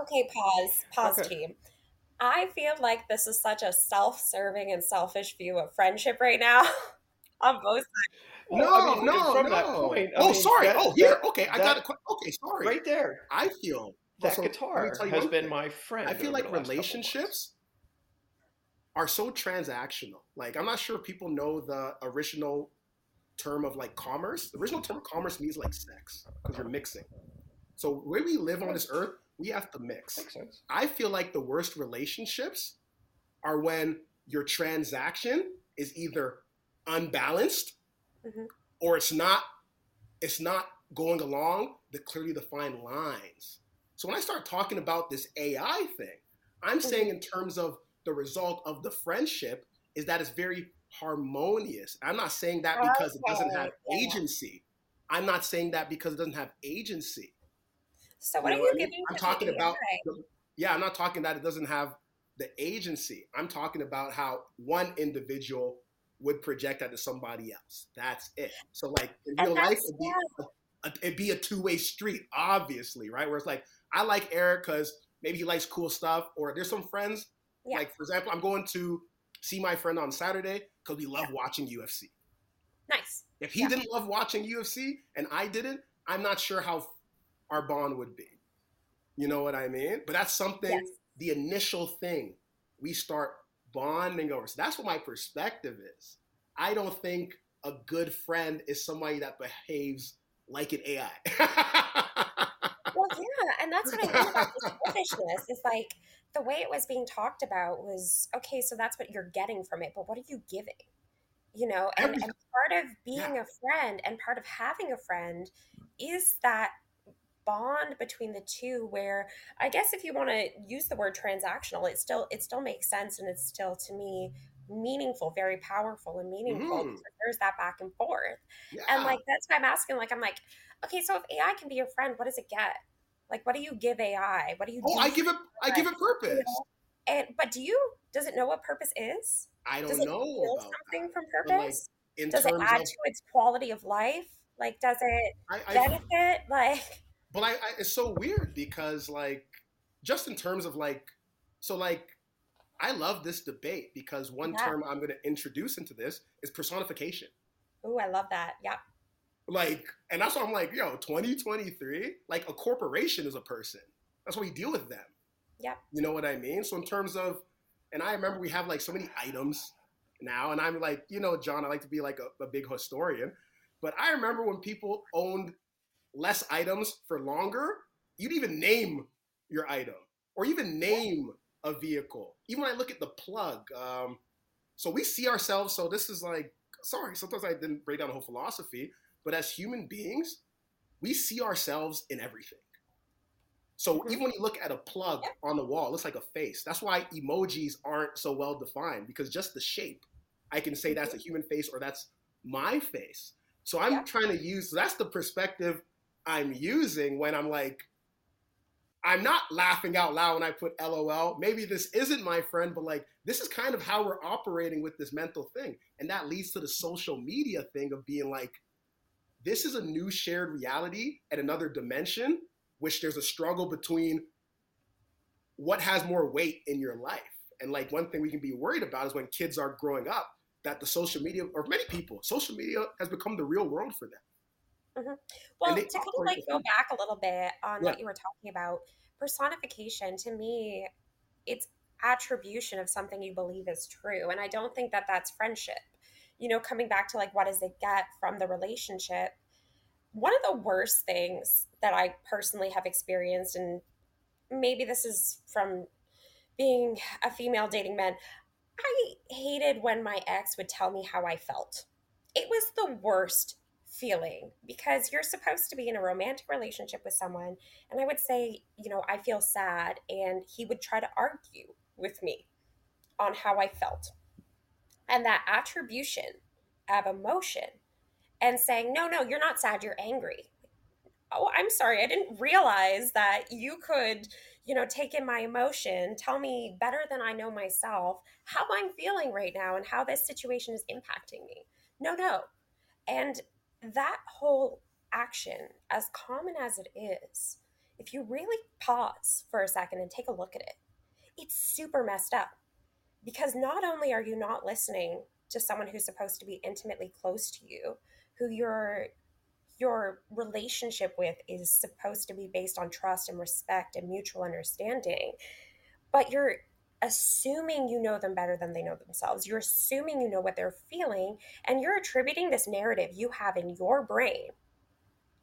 Okay, pause. Pause okay. team. I feel like this is such a self-serving and selfish view of friendship right now on both sides. No, I mean, no, from no. That point, oh, mean, sorry. That, oh, here. That, okay, I got it. Okay, sorry. Right there. I feel that also, guitar has been my friend. I feel like relationships are so transactional. Like, I'm not sure if people know the original term of like commerce. The original term of commerce means like sex because you're mixing. So where we live on this earth, we have to mix. Makes sense. I feel like the worst relationships are when your transaction is either unbalanced mm-hmm. or it's not it's not going along the clearly defined lines. So when I start talking about this AI thing, I'm mm-hmm. saying in terms of the result of the friendship is that it's very harmonious. I'm not saying that because okay. it doesn't have agency. I'm not saying that because it doesn't have agency. So what you are you giving? I'm talking about. The, yeah, I'm not talking that it doesn't have the agency. I'm talking about how one individual would project that to somebody else. That's it. So like in real life, it'd be, yeah. it'd be a two way street, obviously, right? Where it's like I like Eric because maybe he likes cool stuff, or there's some friends. Yeah. Like for example, I'm going to see my friend on Saturday because we love watching UFC. Nice. If he yeah. didn't love watching UFC and I didn't, I'm not sure how our bond would be. You know what I mean? But that's something, yes. the initial thing we start bonding over. So that's what my perspective is. I don't think a good friend is somebody that behaves like an AI. well, yeah, and that's what I mean about the selfishness. It's like the way it was being talked about was okay. So that's what you're getting from it, but what are you giving? You know, and, and part of being yeah. a friend and part of having a friend is that bond between the two where I guess if you want to use the word transactional, it still it still makes sense and it's still to me meaningful, very powerful and meaningful. Mhm. There's that back and forth. Yeah. And like that's why I'm asking, like, I'm like, okay, so if AI can be your friend, what does it get? Like what do you give AI? What do you oh, do I give it. I give it you purpose. know? and but do you does it know what purpose is? I don't it know about something that. from like, purpose? in does it add of, to its quality of life? Like does it I, I benefit? Like But I, I, it's so weird because, like, just in terms of like, so like, I love this debate because one Yeah. term I'm going to introduce into this is personification. Ooh, I love that. Yeah. Like, and that's why I'm like, yo, 2023, like a corporation is a person. That's why we deal with them. Yeah. You know what I mean? So in terms of, and I remember we have like so many items now, and I'm like, you know, John, I like to be like a, a big historian, but I remember when people owned less items for longer, you'd even name your item or even name a vehicle. Even when I look at the plug, um, so we see ourselves. So this is like, sorry, sometimes I didn't break down the whole philosophy, but as human beings, we see ourselves in everything. So Mhm. even when you look at a plug on the wall, it looks like a face. That's why emojis aren't so well defined because just the shape, I can say that's a human face or that's my face. So I'm Yeah. trying to use so that's the perspective I'm using when I'm like, I'm not laughing out loud when I put LOL. Maybe this isn't my friend, but like this is kind of how we're operating with this mental thing. And that leads to the social media thing of being like, this is a new shared reality at another dimension, which there's a struggle between what has more weight in your life. And like one thing we can be worried about is when kids are growing up, that the social media, or many people, social media has become the real world for them. Mm-hmm. Well, to kind of like go back a little bit on Yeah. what you were talking about, personification to me, it's attribution of something you believe is true. And I don't think that that's friendship. You know, coming back to like, what does it get from the relationship? One of the worst things that I personally have experienced, and maybe this is from being a female dating men, I hated when my ex would tell me how I felt. It was the worst feeling because you're supposed to be in a romantic relationship with someone and I would say, you know, I feel sad and he would try to argue with me on how I felt. And that attribution of emotion and saying, "No, no, you're not sad, you're angry." Oh, I'm sorry. I didn't realize that you could, you know, take in my emotion, tell me better than I know myself how I'm feeling right now and how this situation is impacting me. No, no. And that whole action, as common as it is, if you really pause for a second and take a look at it, it's super messed up. Because not only are you not listening to someone who's supposed to be intimately close to you, who your your relationship with is supposed to be based on trust and respect and mutual understanding, but you're assuming you know them better than they know themselves. You're assuming you know what they're feeling, and you're attributing this narrative you have in your brain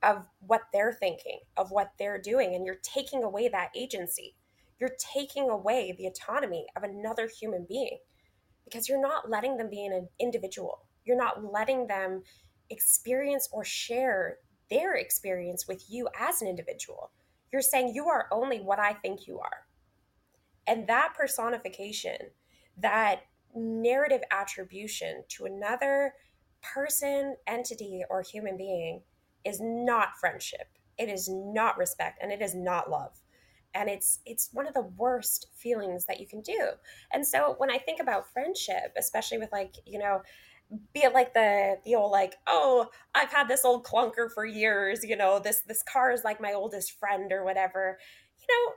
of what they're thinking, of what they're doing, and you're taking away that agency. You're taking away the autonomy of another human being because you're not letting them be an individual. You're not letting them experience or share their experience with you as an individual. You're saying you are only what I think you are. And that personification, that narrative attribution to another person, entity, or human being is not friendship. It is not respect and it is not love. And it's it's one of the worst feelings that you can do. And so when I think about friendship, especially with like, you know, be it like the the old like, oh, I've had this old clunker for years, you know, this this car is like my oldest friend or whatever. You know,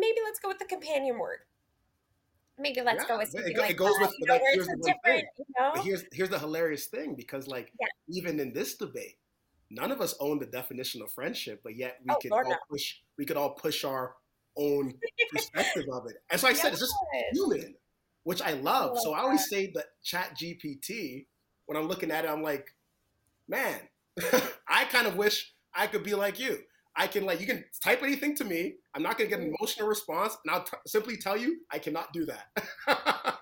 maybe let's go with the companion word. Maybe let's Yeah, go with it something go- like it goes that, with- oh, you know, like, here's the different, you know. Here's here's the hilarious thing because like Yeah. even in this debate, none of us own the definition of friendship, but yet we Oh, could all no. push we could all push our own perspective of it. As I said, it's just human, which I love. love so I always say that Chat GPT, when I'm looking at it, I'm like, man, I kind of wish I could be like you. I can like you can type anything to me. I'm not gonna get an mm-hmm. emotional response, and I'll t- simply tell you I cannot do that.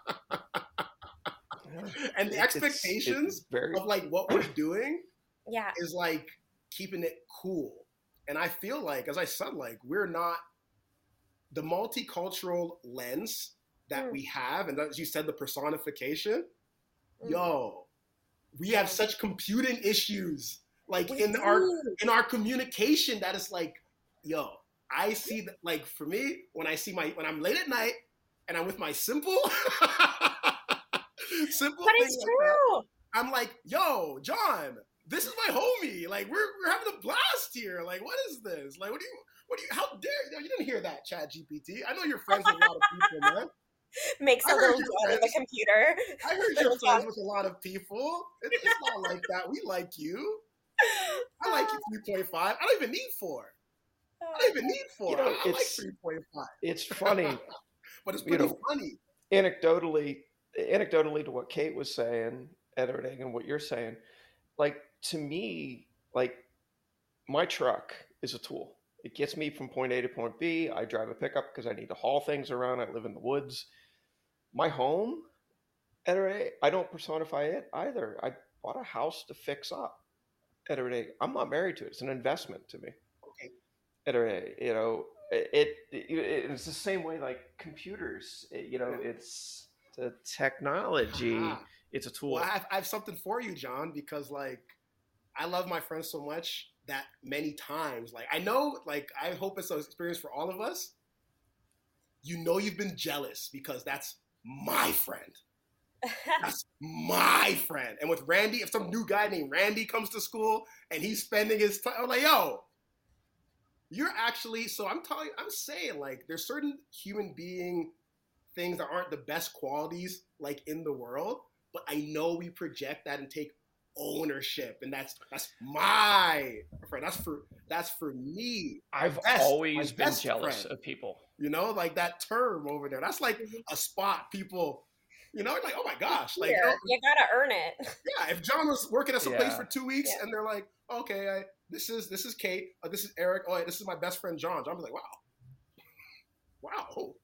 and the it's- expectations it's very of like what we're doing Yeah. is like keeping it cool. And I feel like, as I said, like we're not the multicultural lens that mm. we have, and as you said, the personification. Mm. Yo, we have such computing issues, like we in do. our in our communication. That is like, yo, I see that. Like for me, when I see my when I'm late at night and I'm with my simple, simple. But it's true. Like I'm like, yo, John, this is my homie. Like we're we're having a blast here. Like what is this? Like what do you what do you how dare you? You didn't hear that, Chat GPT. I know you're friends with a lot of people, man. Makes a little on the computer. I heard you're friends with a lot of people. It's, it's not like that. We like you. I like you 3.5. I don't even need four. I don't even need four. You know, I, I like 3.5. It's funny. but it's pretty you know, funny. Anecdotally, anecdotally to what Kate was saying, editing, and what you're saying, like to me, like my truck is a tool. It gets me from point A to point B. I drive a pickup because I need to haul things around. I live in the woods. My home, I don't personify it either. I bought a house to fix up. I'm not married to it. It's an investment to me. Okay. You know, it, it, it's the same way like computers. you know, it's the technology. Uh-huh. It's a tool. Well, I have, I have something for you, John, because like I love my friends so much that many times. Like I know, like I hope it's an experience for all of us. You know you've been jealous because that's my friend. that's my friend. And with Randy, if some new guy named Randy comes to school and he's spending his time, I'm like, yo, you're actually. So I'm telling, I'm saying like there's certain human being things that aren't the best qualities like in the world, but I know we project that and take ownership and that's that's my friend that's for that's for me i've best, always been jealous friend. of people you know like that term over there that's like mm-hmm. a spot people you know like oh my gosh like you, know, you, gotta earn it yeah if john was working at some yeah. place for two weeks yeah. and they're like okay I, this is this is kate uh, this is eric oh this is my best friend john john be like wow wow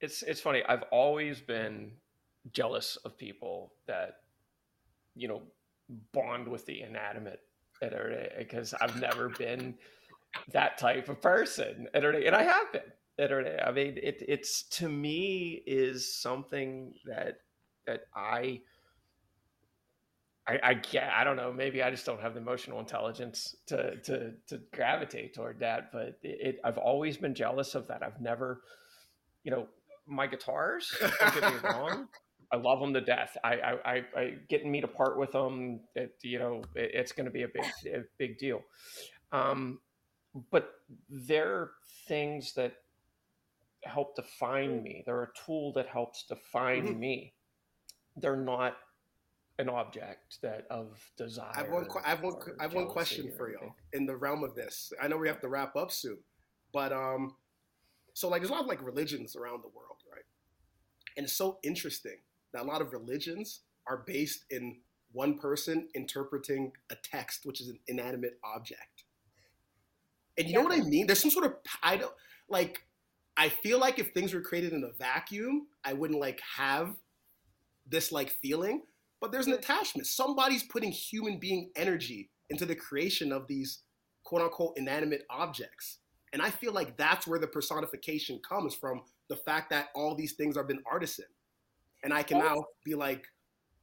it's it's funny i've always been jealous of people that you know bond with the inanimate because I've never been that type of person and I have been. I mean, it, it's to me is something that that I, I I get. I don't know. Maybe I just don't have the emotional intelligence to to to gravitate toward that. But it, it I've always been jealous of that. I've never, you know, my guitars. Don't get me wrong. I love them to death. I, I, I, I getting me to part with them. It, you know, it, it's going to be a big, a big deal. Um, but they're things that help define me. They're a tool that helps define mm-hmm. me. They're not an object that of desire. I have one. I have one. I have one question for you in the realm of this. I know we have to wrap up soon, but um, so like there's a lot of like religions around the world, right? And it's so interesting that a lot of religions are based in one person interpreting a text, which is an inanimate object. And you yeah. know what I mean? There's some sort of I don't like. I feel like if things were created in a vacuum, I wouldn't like have this like feeling. But there's an attachment. Somebody's putting human being energy into the creation of these quote unquote inanimate objects. And I feel like that's where the personification comes from the fact that all these things are been artisan and I can now be like,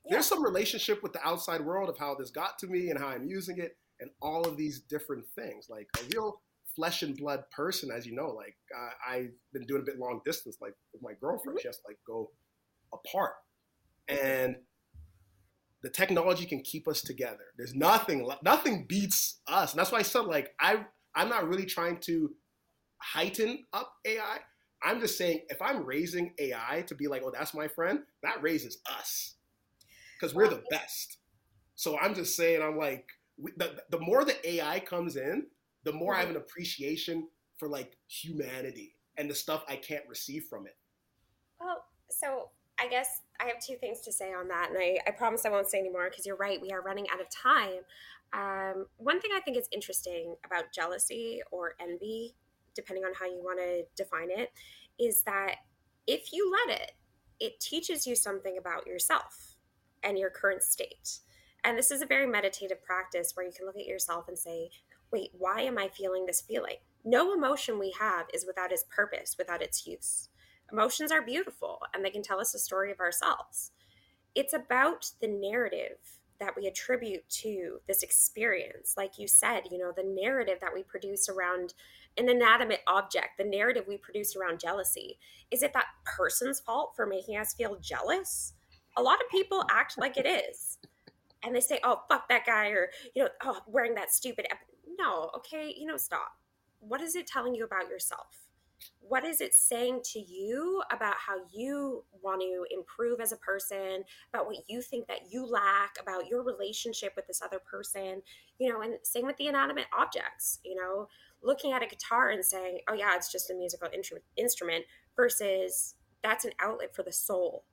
there's some relationship with the outside world of how this got to me and how I'm using it, and all of these different things. Like a real flesh and blood person, as you know, like uh, I've been doing a bit long distance, like with my girlfriend, mm-hmm. she has to like go apart, and the technology can keep us together. There's nothing, nothing beats us, and that's why I said like I, I'm not really trying to heighten up AI. I'm just saying, if I'm raising AI to be like, oh, that's my friend, that raises us because we're the best. So I'm just saying, I'm like, we, the, the more the AI comes in, the more I have an appreciation for like humanity and the stuff I can't receive from it. Well, so I guess I have two things to say on that, and I, I promise I won't say anymore because you're right, we are running out of time. Um, one thing I think is interesting about jealousy or envy depending on how you want to define it, is that if you let it, it teaches you something about yourself and your current state. And this is a very meditative practice where you can look at yourself and say, wait, why am I feeling this feeling? No emotion we have is without its purpose, without its use. Emotions are beautiful and they can tell us a story of ourselves. It's about the narrative that we attribute to this experience. Like you said, you know, the narrative that we produce around an inanimate object, the narrative we produce around jealousy. Is it that person's fault for making us feel jealous? A lot of people act like it is. And they say, oh, fuck that guy, or, you know, oh, wearing that stupid. Ep-. No, okay, you know, stop. What is it telling you about yourself? what is it saying to you about how you want to improve as a person about what you think that you lack about your relationship with this other person you know and same with the inanimate objects you know looking at a guitar and saying oh yeah it's just a musical instrument versus that's an outlet for the soul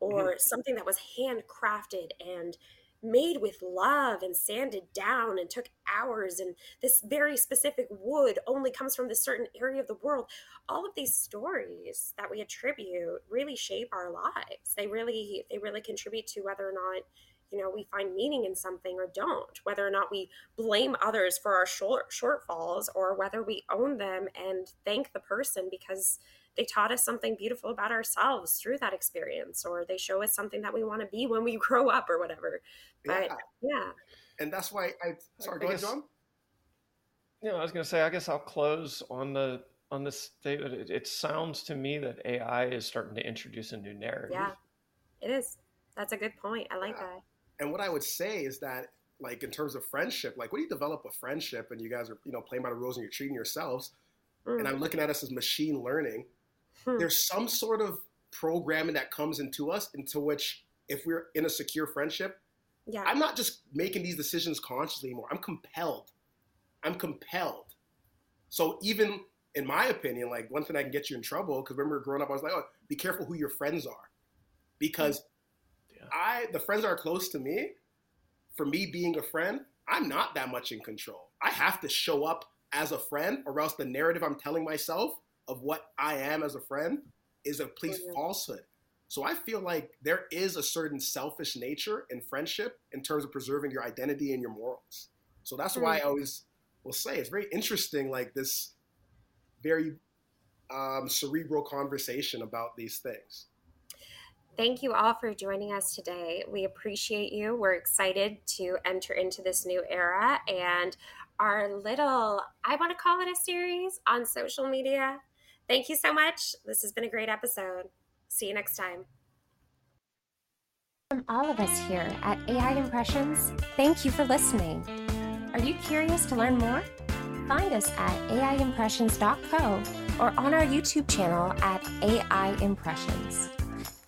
or mm-hmm. something that was handcrafted and made with love and sanded down and took hours and this very specific wood only comes from this certain area of the world all of these stories that we attribute really shape our lives they really they really contribute to whether or not you know we find meaning in something or don't whether or not we blame others for our short shortfalls or whether we own them and thank the person because they taught us something beautiful about ourselves through that experience or they show us something that we want to be when we grow up or whatever. But yeah, yeah. and that's why i sorry I go guess, ahead john. Yeah i was going to say i guess i'll close on the on this statement. It, it sounds to me that ai is starting to introduce a new narrative. Yeah. It is. That's a good point. I like yeah. that and what i would say is that like in terms of friendship like when you develop a friendship and you guys are you know playing by the rules and you're treating yourselves mm. and i'm looking at us as machine learning hmm. there's some sort of programming that comes into us into which if we're in a secure friendship yeah. i'm not just making these decisions consciously anymore i'm compelled i'm compelled so even in my opinion like one thing i can get you in trouble because remember growing up i was like oh be careful who your friends are because yeah. i the friends that are close to me for me being a friend i'm not that much in control i have to show up as a friend or else the narrative i'm telling myself of what I am as a friend is a complete mm-hmm. falsehood. So I feel like there is a certain selfish nature in friendship in terms of preserving your identity and your morals. So that's mm-hmm. why I always will say it's very interesting, like this very um, cerebral conversation about these things. Thank you all for joining us today. We appreciate you. We're excited to enter into this new era and our little, I want to call it a series on social media Thank you so much. This has been a great episode. See you next time. From all of us here at AI Impressions, thank you for listening. Are you curious to learn more? Find us at aimpressions.co or on our YouTube channel at AI Impressions.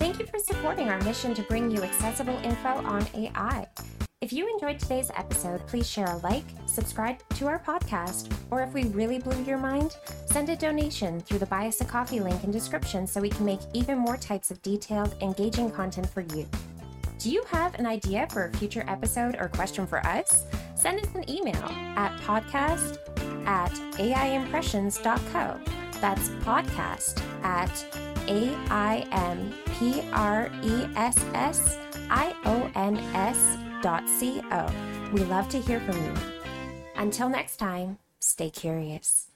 Thank you for supporting our mission to bring you accessible info on AI. If you enjoyed today's episode, please share a like, subscribe to our podcast, or if we really blew your mind, send a donation through the Buy Us a Coffee link in description so we can make even more types of detailed, engaging content for you. Do you have an idea for a future episode or question for us? Send us an email at podcast at aimpressions.co. That's podcast at A I M P R E S S I O N S dot Co. We love to hear from you. Until next time, stay curious.